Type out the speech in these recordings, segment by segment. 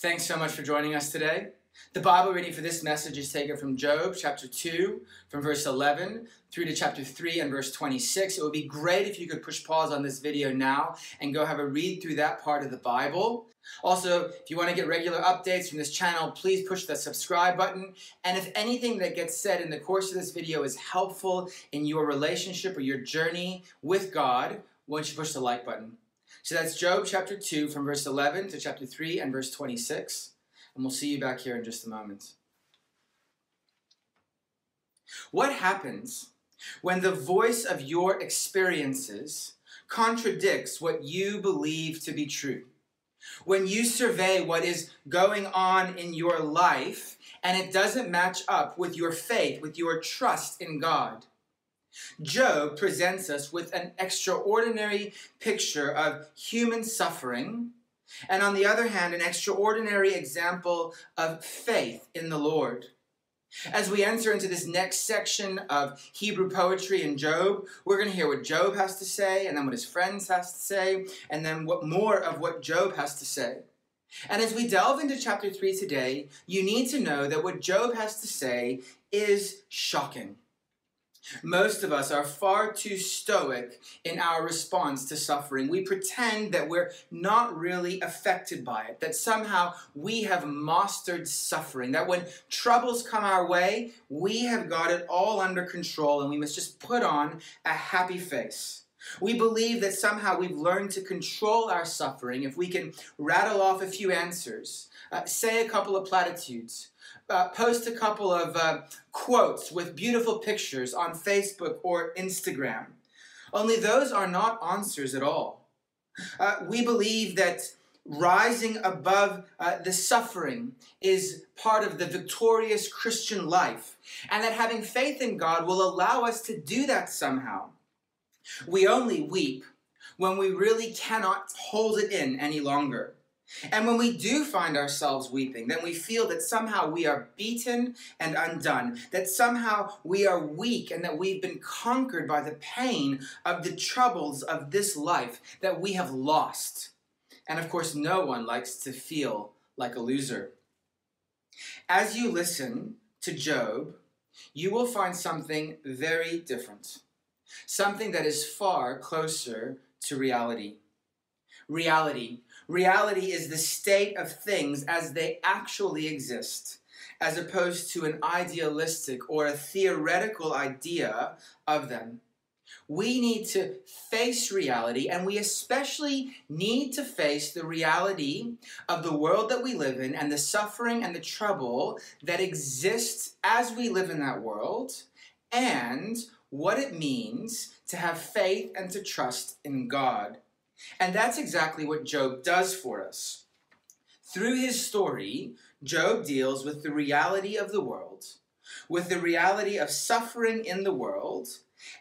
Thanks so much for joining us today. The Bible reading for this message is taken from Job chapter 2, from verse 11 through to chapter 3 and verse 26. It would be great if you could push pause on this video now and go have a read through that part of the Bible. Also, if you want to get regular updates from this channel, please push the subscribe button. And if anything that gets said in the course of this video is helpful in your relationship or your journey with God, why don't you push the like button? So that's Job chapter 2 from verse 11 to chapter 3 and verse 26. And we'll see you back here in just a moment. What happens when the voice of your experiences contradicts what you believe to be true? When you survey what is going on in your life and it doesn't match up with your faith, with your trust in God? Job presents us with an extraordinary picture of human suffering, and on the other hand, an extraordinary example of faith in the Lord. As we enter into this next section of Hebrew poetry in Job, we're going to hear what Job has to say, and then what his friends has to say, and then what more of what Job has to say. And as we delve into chapter 3 today, you need to know that what Job has to say is shocking. Most of us are far too stoic in our response to suffering. We pretend that we're not really affected by it, that somehow we have mastered suffering, that when troubles come our way, we have got it all under control and we must just put on a happy face. We believe that somehow we've learned to control our suffering if we can rattle off a few answers, uh, say a couple of platitudes, uh, post a couple of uh, quotes with beautiful pictures on Facebook or Instagram. Only those are not answers at all. Uh, we believe that rising above uh, the suffering is part of the victorious Christian life, and that having faith in God will allow us to do that somehow. We only weep when we really cannot hold it in any longer. And when we do find ourselves weeping, then we feel that somehow we are beaten and undone, that somehow we are weak and that we've been conquered by the pain of the troubles of this life that we have lost. And of course, no one likes to feel like a loser. As you listen to Job, you will find something very different, something that is far closer to reality. Reality Reality is the state of things as they actually exist, as opposed to an idealistic or a theoretical idea of them. We need to face reality, and we especially need to face the reality of the world that we live in and the suffering and the trouble that exists as we live in that world, and what it means to have faith and to trust in God. And that's exactly what Job does for us. Through his story, Job deals with the reality of the world, with the reality of suffering in the world,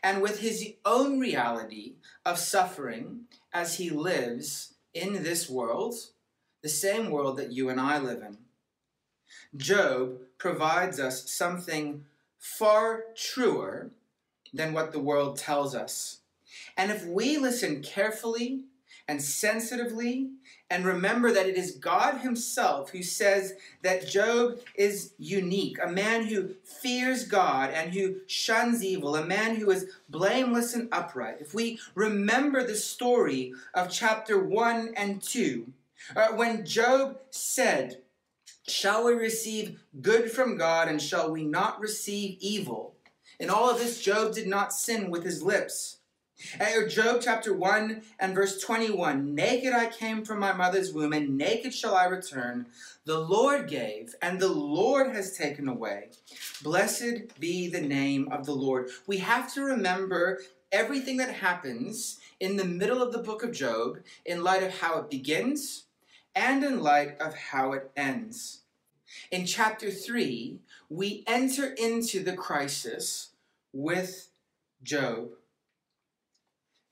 and with his own reality of suffering as he lives in this world, the same world that you and I live in. Job provides us something far truer than what the world tells us. And if we listen carefully and sensitively and remember that it is God Himself who says that Job is unique, a man who fears God and who shuns evil, a man who is blameless and upright. If we remember the story of chapter 1 and 2, uh, when Job said, Shall we receive good from God and shall we not receive evil? In all of this, Job did not sin with his lips. Eh, Job chapter 1 and verse 21 Naked I came from my mother's womb, and naked shall I return. The Lord gave, and the Lord has taken away. Blessed be the name of the Lord. We have to remember everything that happens in the middle of the book of Job in light of how it begins and in light of how it ends. In chapter 3, we enter into the crisis with Job.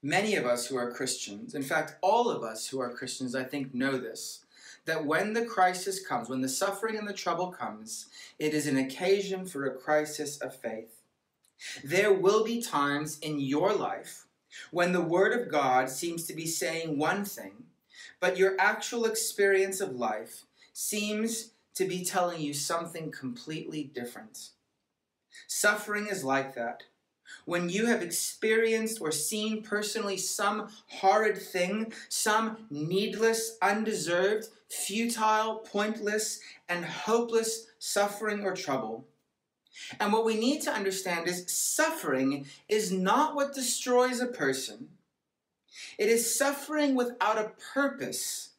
Many of us who are Christians, in fact, all of us who are Christians, I think, know this that when the crisis comes, when the suffering and the trouble comes, it is an occasion for a crisis of faith. There will be times in your life when the Word of God seems to be saying one thing, but your actual experience of life seems to be telling you something completely different. Suffering is like that. When you have experienced or seen personally some horrid thing, some needless, undeserved, futile, pointless, and hopeless suffering or trouble. And what we need to understand is suffering is not what destroys a person. It is suffering without a purpose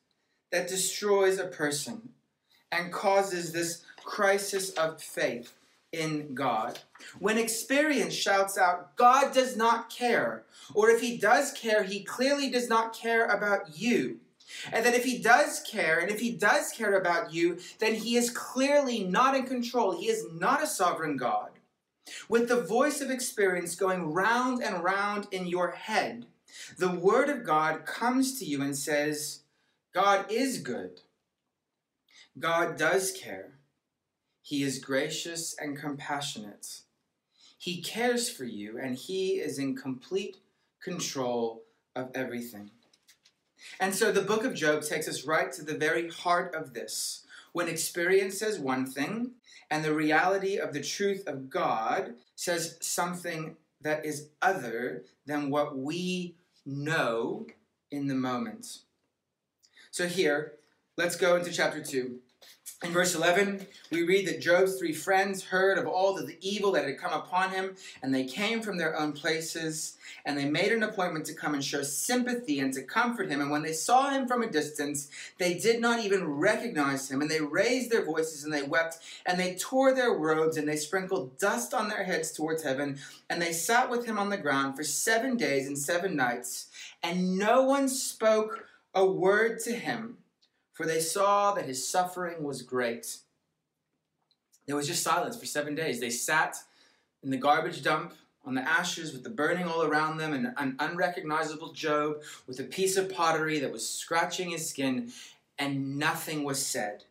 that destroys a person and causes this crisis of faith in God. When experience shouts out, God does not care, or if he does care, he clearly does not care about you. And that if he does care, and if he does care about you, then he is clearly not in control. He is not a sovereign God. With the voice of experience going round and round in your head, the word of God comes to you and says, God is good. God does care. He is gracious and compassionate. He cares for you, and He is in complete control of everything. And so the book of Job takes us right to the very heart of this. When experience says one thing, and the reality of the truth of God says something that is other than what we know in the moment. So here, let's go into chapter 2. In verse 11, we read that Job's three friends heard of all the evil that had come upon him, and they came from their own places, and they made an appointment to come and show sympathy and to comfort him. And when they saw him from a distance, they did not even recognize him, and they raised their voices and they wept, and they tore their robes, and they sprinkled dust on their heads towards heaven, and they sat with him on the ground for seven days and seven nights, and no one spoke a word to him for they saw that his suffering was great. There was just silence for seven days. They sat in the garbage dump on the ashes with the burning all around them and an unrecognizable Job with a piece of pottery that was scratching his skin, and nothing was said.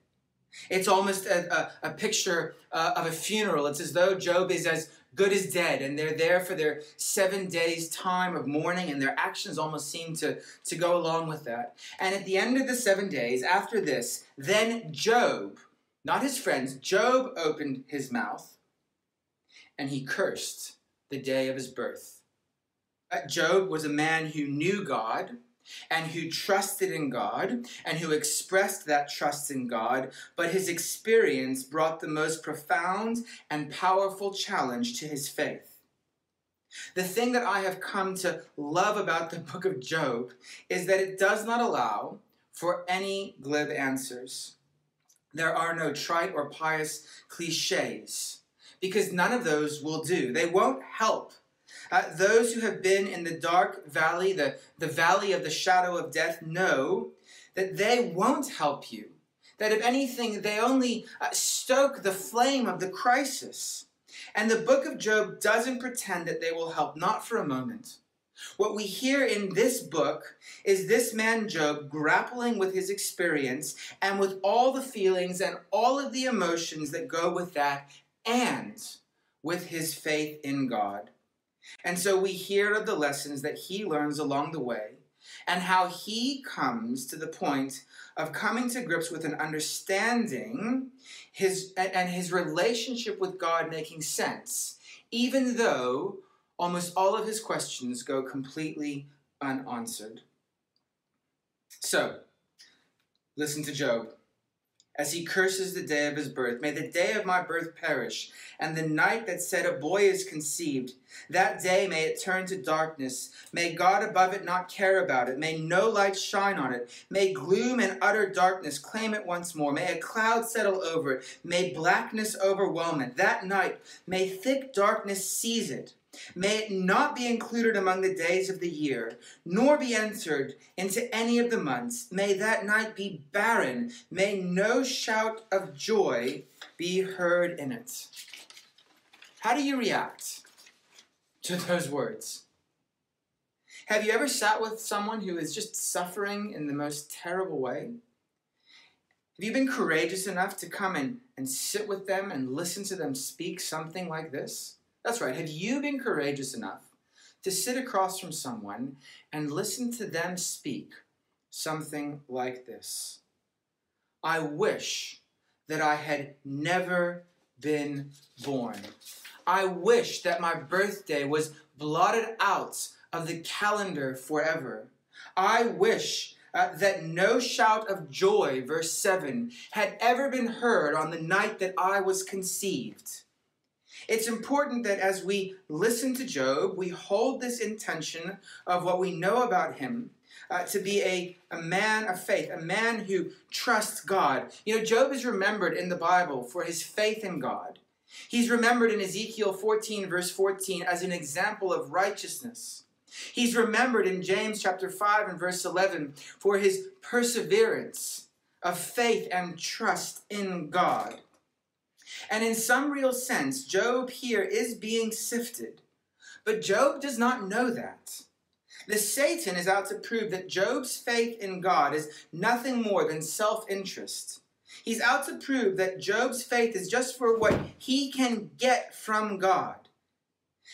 It's almost a, a, a picture uh, of a funeral. It's as though Job is as good as dead and they're there for their seven days time of mourning and their actions almost seem to, to go along with that and at the end of the seven days after this then job not his friends job opened his mouth and he cursed the day of his birth uh, job was a man who knew god and who trusted in God and who expressed that trust in God, but his experience brought the most profound and powerful challenge to his faith. The thing that I have come to love about the book of Job is that it does not allow for any glib answers. There are no trite or pious cliches because none of those will do. They won't help uh, those who have been in the dark valley, the, the valley of the shadow of death, know that they won't help you. That if anything, they only uh, stoke the flame of the crisis. And the book of Job doesn't pretend that they will help, not for a moment. What we hear in this book is this man Job grappling with his experience and with all the feelings and all of the emotions that go with that, and with his faith in God. And so we hear of the lessons that he learns along the way and how he comes to the point of coming to grips with an understanding his and his relationship with God making sense even though almost all of his questions go completely unanswered. So, listen to Job as he curses the day of his birth. May the day of my birth perish, and the night that said a boy is conceived. That day may it turn to darkness. May God above it not care about it. May no light shine on it. May gloom and utter darkness claim it once more. May a cloud settle over it. May blackness overwhelm it. That night may thick darkness seize it. May it not be included among the days of the year, nor be entered into any of the months. May that night be barren. May no shout of joy be heard in it. How do you react to those words? Have you ever sat with someone who is just suffering in the most terrible way? Have you been courageous enough to come and, and sit with them and listen to them speak something like this? That's right. Have you been courageous enough to sit across from someone and listen to them speak something like this? I wish that I had never been born. I wish that my birthday was blotted out of the calendar forever. I wish uh, that no shout of joy, verse 7, had ever been heard on the night that I was conceived. It's important that as we listen to Job, we hold this intention of what we know about him uh, to be a, a man of faith, a man who trusts God. You know, Job is remembered in the Bible for his faith in God. He's remembered in Ezekiel 14, verse 14, as an example of righteousness. He's remembered in James chapter 5 and verse 11 for his perseverance of faith and trust in God. And in some real sense, Job here is being sifted. But Job does not know that. The Satan is out to prove that Job's faith in God is nothing more than self interest. He's out to prove that Job's faith is just for what he can get from God.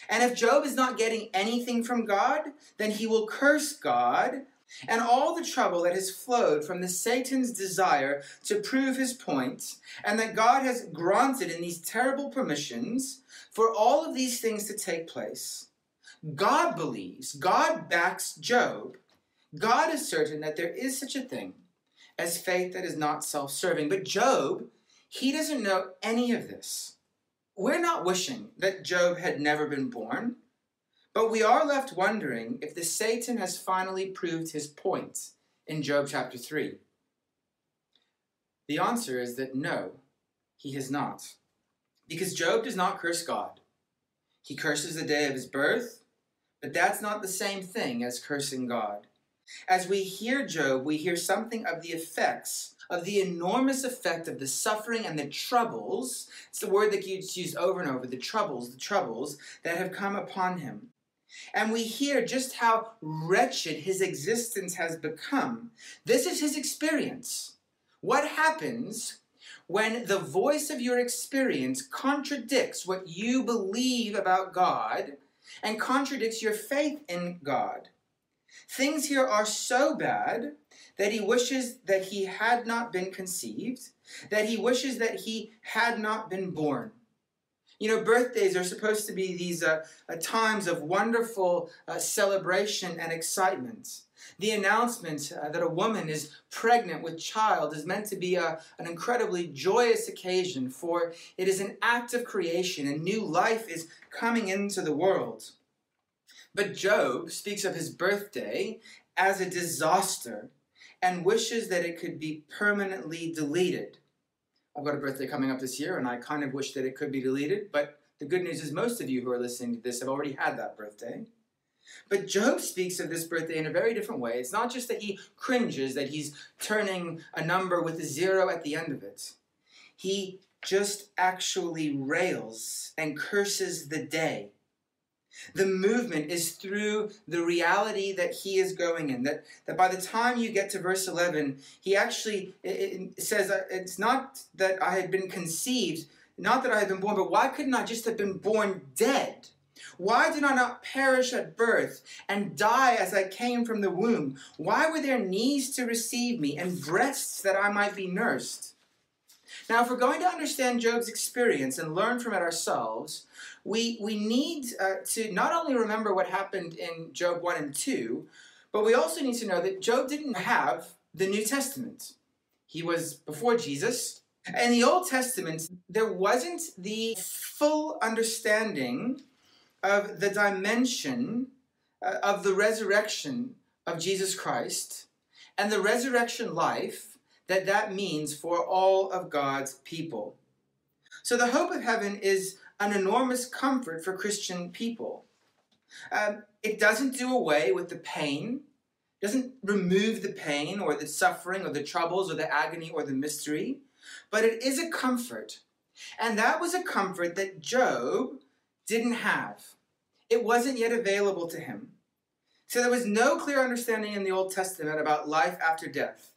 And if Job is not getting anything from God, then he will curse God and all the trouble that has flowed from the Satan's desire to prove his point, and that God has granted in these terrible permissions for all of these things to take place. God believes, God backs Job. God is certain that there is such a thing as faith that is not self serving. But Job, he doesn't know any of this. We're not wishing that Job had never been born. But we are left wondering if the Satan has finally proved his point in Job chapter 3. The answer is that no, he has not. Because Job does not curse God. He curses the day of his birth, but that's not the same thing as cursing God. As we hear Job, we hear something of the effects, of the enormous effect of the suffering and the troubles. It's the word that gets used over and over the troubles, the troubles that have come upon him. And we hear just how wretched his existence has become. This is his experience. What happens when the voice of your experience contradicts what you believe about God and contradicts your faith in God? Things here are so bad that he wishes that he had not been conceived, that he wishes that he had not been born. You know, birthdays are supposed to be these uh, uh, times of wonderful uh, celebration and excitement. The announcement uh, that a woman is pregnant with child is meant to be a, an incredibly joyous occasion, for it is an act of creation, and new life is coming into the world. But Job speaks of his birthday as a disaster and wishes that it could be permanently deleted. I've got a birthday coming up this year, and I kind of wish that it could be deleted, but the good news is most of you who are listening to this have already had that birthday. But Job speaks of this birthday in a very different way. It's not just that he cringes, that he's turning a number with a zero at the end of it. He just actually rails and curses the day the movement is through the reality that he is going in. That, that by the time you get to verse 11, he actually it, it says, It's not that I had been conceived, not that I had been born, but why couldn't I just have been born dead? Why did I not perish at birth and die as I came from the womb? Why were there knees to receive me and breasts that I might be nursed? Now, if we're going to understand Job's experience and learn from it ourselves, we, we need uh, to not only remember what happened in Job 1 and 2, but we also need to know that Job didn't have the New Testament. He was before Jesus. In the Old Testament, there wasn't the full understanding of the dimension uh, of the resurrection of Jesus Christ and the resurrection life that that means for all of God's people. So the hope of heaven is an enormous comfort for Christian people. Um, it doesn't do away with the pain, doesn't remove the pain or the suffering or the troubles or the agony or the mystery, but it is a comfort. And that was a comfort that Job didn't have. It wasn't yet available to him. So there was no clear understanding in the Old Testament about life after death.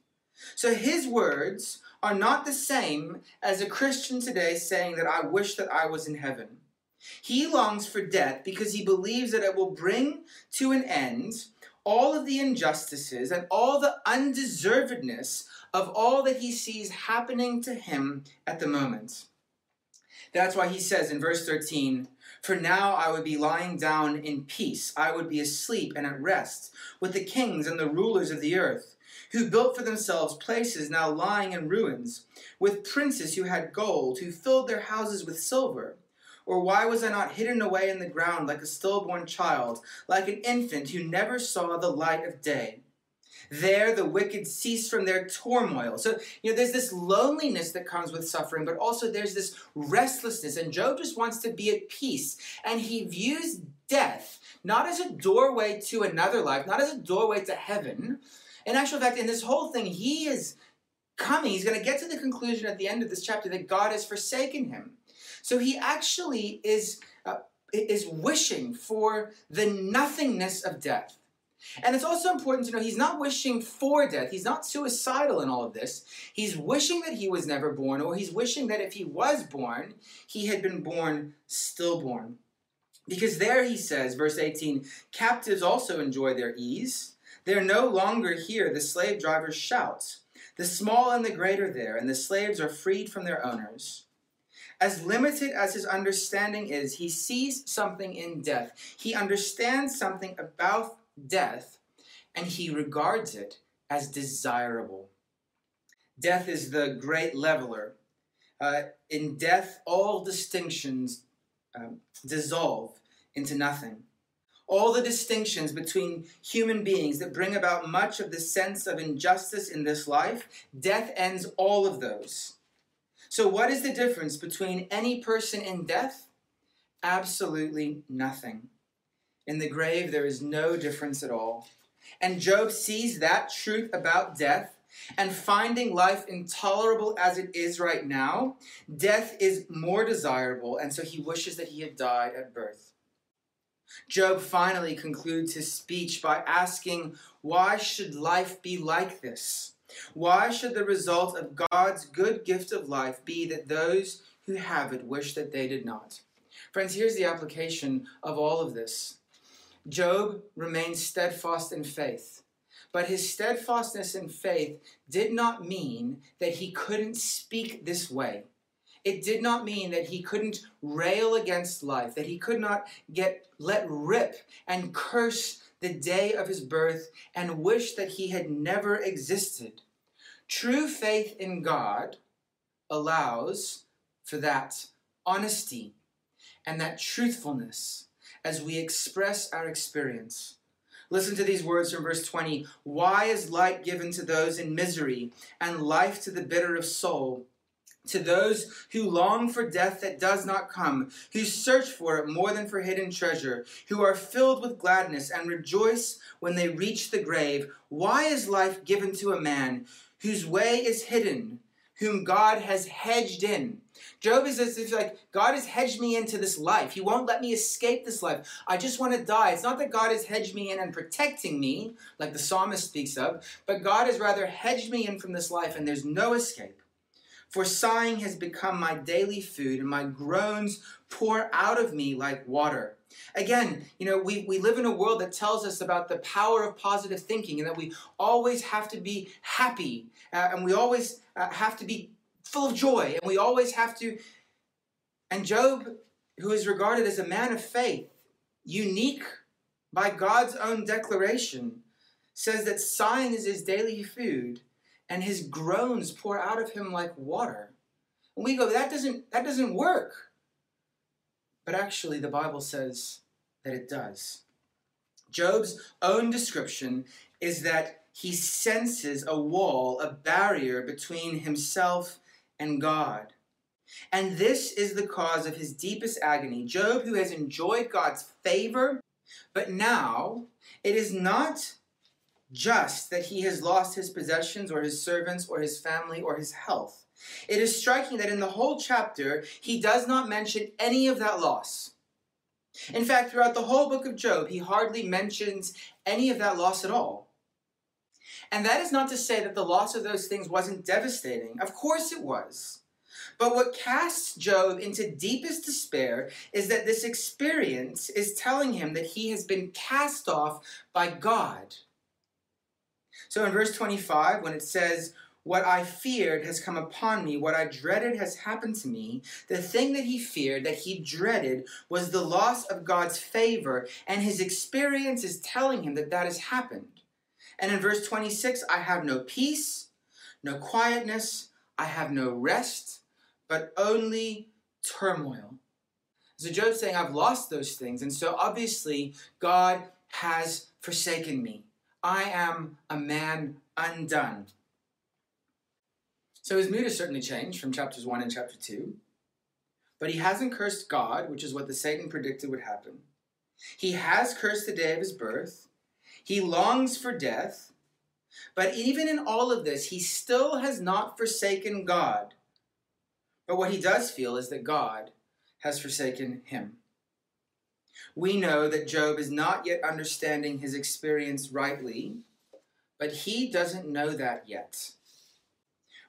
So his words are not the same as a Christian today saying that I wish that I was in heaven. He longs for death because he believes that it will bring to an end all of the injustices and all the undeservedness of all that he sees happening to him at the moment. That's why he says in verse 13, For now I would be lying down in peace, I would be asleep and at rest with the kings and the rulers of the earth, who built for themselves places now lying in ruins, with princes who had gold, who filled their houses with silver. Or why was I not hidden away in the ground like a stillborn child, like an infant who never saw the light of day? There, the wicked cease from their turmoil. So, you know, there's this loneliness that comes with suffering, but also there's this restlessness. And Job just wants to be at peace. And he views death not as a doorway to another life, not as a doorway to heaven. In actual fact, in this whole thing, he is coming. He's going to get to the conclusion at the end of this chapter that God has forsaken him. So he actually is, uh, is wishing for the nothingness of death. And it's also important to know he's not wishing for death. He's not suicidal in all of this. He's wishing that he was never born, or he's wishing that if he was born, he had been born stillborn. Because there he says, verse 18, captives also enjoy their ease. They're no longer here, the slave drivers shout. The small and the great are there, and the slaves are freed from their owners. As limited as his understanding is, he sees something in death. He understands something about death, and he regards it as desirable. Death is the great leveler. Uh, in death, all distinctions um, dissolve into nothing. All the distinctions between human beings that bring about much of the sense of injustice in this life, death ends all of those. So, what is the difference between any person in death? Absolutely nothing. In the grave, there is no difference at all. And Job sees that truth about death, and finding life intolerable as it is right now, death is more desirable, and so he wishes that he had died at birth. Job finally concludes his speech by asking, Why should life be like this? Why should the result of God's good gift of life be that those who have it wish that they did not? Friends, here's the application of all of this. Job remained steadfast in faith. But his steadfastness in faith did not mean that he couldn't speak this way. It did not mean that he couldn't rail against life, that he could not get let rip and curse the day of his birth and wish that he had never existed. True faith in God allows for that honesty and that truthfulness as we express our experience. Listen to these words from verse 20. Why is light given to those in misery, and life to the bitter of soul? To those who long for death that does not come, who search for it more than for hidden treasure, who are filled with gladness and rejoice when they reach the grave, why is life given to a man whose way is hidden, whom God has hedged in? Job is as if like God has hedged me into this life. He won't let me escape this life. I just want to die. It's not that God has hedged me in and protecting me, like the psalmist speaks of, but God has rather hedged me in from this life, and there's no escape. For sighing has become my daily food, and my groans pour out of me like water. Again, you know, we, we live in a world that tells us about the power of positive thinking and that we always have to be happy uh, and we always uh, have to be full of joy, and we always have to. And Job, who is regarded as a man of faith, unique by God's own declaration, says that sighing is his daily food, and his groans pour out of him like water. And we go, that doesn't that doesn't work. But actually, the Bible says that it does. Job's own description is that he senses a wall, a barrier between himself and God. And this is the cause of his deepest agony. Job, who has enjoyed God's favor, but now it is not just that he has lost his possessions or his servants or his family or his health. It is striking that in the whole chapter, he does not mention any of that loss. In fact, throughout the whole book of Job, he hardly mentions any of that loss at all. And that is not to say that the loss of those things wasn't devastating. Of course it was. But what casts Job into deepest despair is that this experience is telling him that he has been cast off by God. So in verse 25, when it says, what I feared has come upon me. What I dreaded has happened to me. The thing that he feared, that he dreaded, was the loss of God's favor, and his experience is telling him that that has happened. And in verse 26, I have no peace, no quietness, I have no rest, but only turmoil. So Job's saying, I've lost those things. And so obviously, God has forsaken me. I am a man undone. So his mood has certainly changed from chapters 1 and chapter 2. But he hasn't cursed God, which is what the Satan predicted would happen. He has cursed the day of his birth. He longs for death. But even in all of this, he still has not forsaken God. But what he does feel is that God has forsaken him. We know that Job is not yet understanding his experience rightly, but he doesn't know that yet.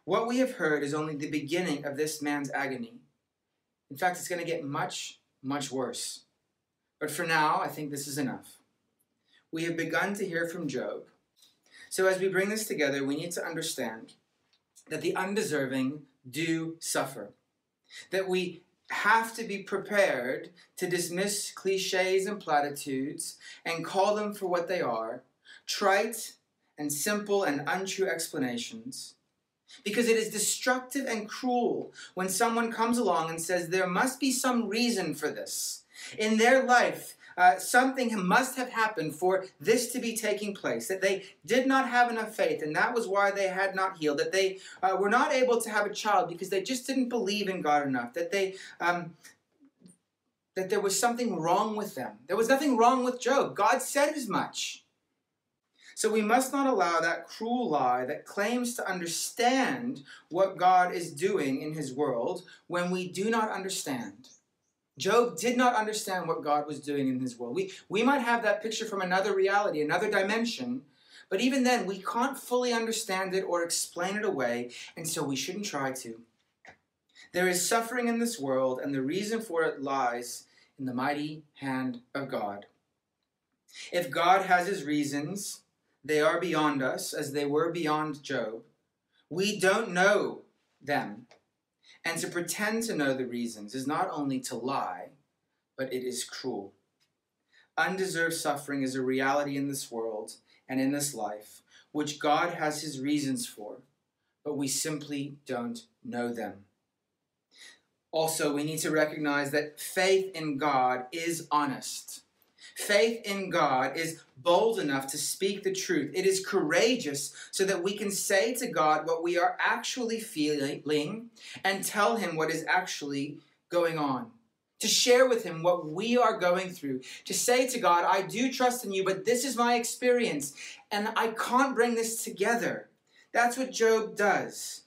What we have heard is only the beginning of this man's agony. In fact, it's going to get much, much worse. But for now, I think this is enough. We have begun to hear from Job. So as we bring this together, we need to understand that the undeserving do suffer. That we have to be prepared to dismiss cliches and platitudes and call them for what they are trite and simple and untrue explanations because it is destructive and cruel when someone comes along and says there must be some reason for this. In their life, uh, something must have happened for this to be taking place, that they did not have enough faith, and that was why they had not healed, that they uh, were not able to have a child because they just didn't believe in God enough, that they. Um, that there was something wrong with them. There was nothing wrong with Job. God said as much. So we must not allow that cruel lie that claims to understand what God is doing in his world when we do not understand. Job did not understand what God was doing in his world. We, we might have that picture from another reality, another dimension, but even then, we can't fully understand it or explain it away, and so we shouldn't try to. There is suffering in this world, and the reason for it lies in the mighty hand of God. If God has his reasons, they are beyond us, as they were beyond Job. We don't know them. And to pretend to know the reasons is not only to lie, but it is cruel. Undeserved suffering is a reality in this world and in this life, which God has his reasons for, but we simply don't know them. Also, we need to recognize that faith in God is honest. Faith in God is bold enough to speak the truth. It is courageous so that we can say to God what we are actually feeling and tell Him what is actually going on. To share with Him what we are going through. To say to God, I do trust in you, but this is my experience, and I can't bring this together. That's what Job does.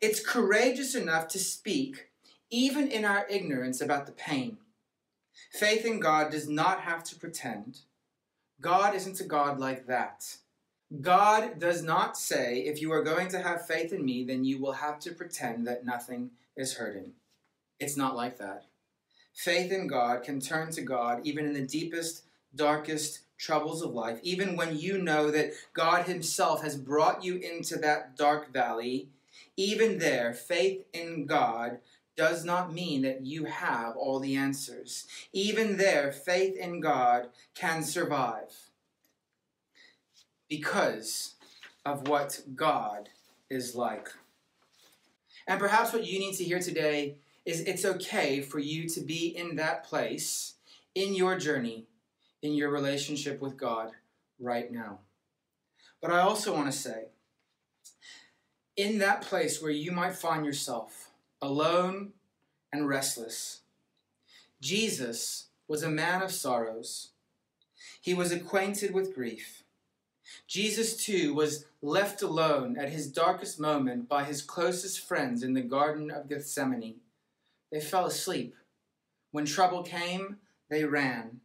It's courageous enough to speak, even in our ignorance about the pain. Faith in God does not have to pretend. God isn't a God like that. God does not say, if you are going to have faith in me, then you will have to pretend that nothing is hurting. It's not like that. Faith in God can turn to God even in the deepest, darkest troubles of life, even when you know that God Himself has brought you into that dark valley. Even there, faith in God does not mean that you have all the answers. Even there, faith in God can survive because of what God is like. And perhaps what you need to hear today is it's okay for you to be in that place in your journey, in your relationship with God right now. But I also want to say, in that place where you might find yourself, alone and restless. Jesus was a man of sorrows. He was acquainted with grief. Jesus, too, was left alone at his darkest moment by his closest friends in the Garden of Gethsemane. They fell asleep. When trouble came, they ran.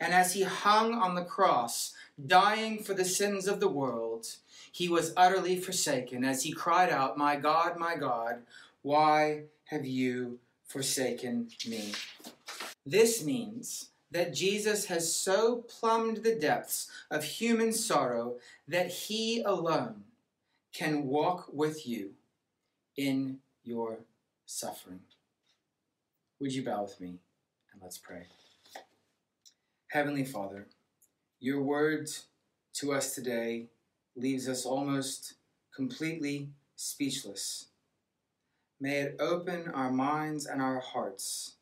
And as he hung on the cross, dying for the sins of the world, he was utterly forsaken as he cried out, My God, my God, why have you forsaken me? This means that Jesus has so plumbed the depths of human sorrow that he alone can walk with you in your suffering. Would you bow with me and let's pray? Heavenly Father, your word to us today leaves us almost completely speechless. May it open our minds and our hearts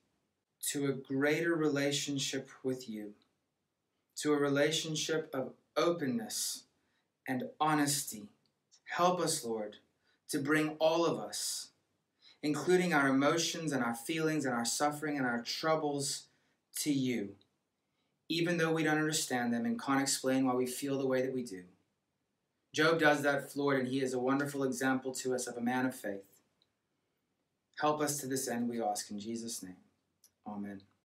to a greater relationship with you, to a relationship of openness and honesty. Help us, Lord, to bring all of us, including our emotions and our feelings and our suffering and our troubles, to you, even though we don't understand them and can't explain why we feel the way that we do. Job does that, Lord, and he is a wonderful example to us of a man of faith. Help us to this end, we ask in Jesus' name. Amen.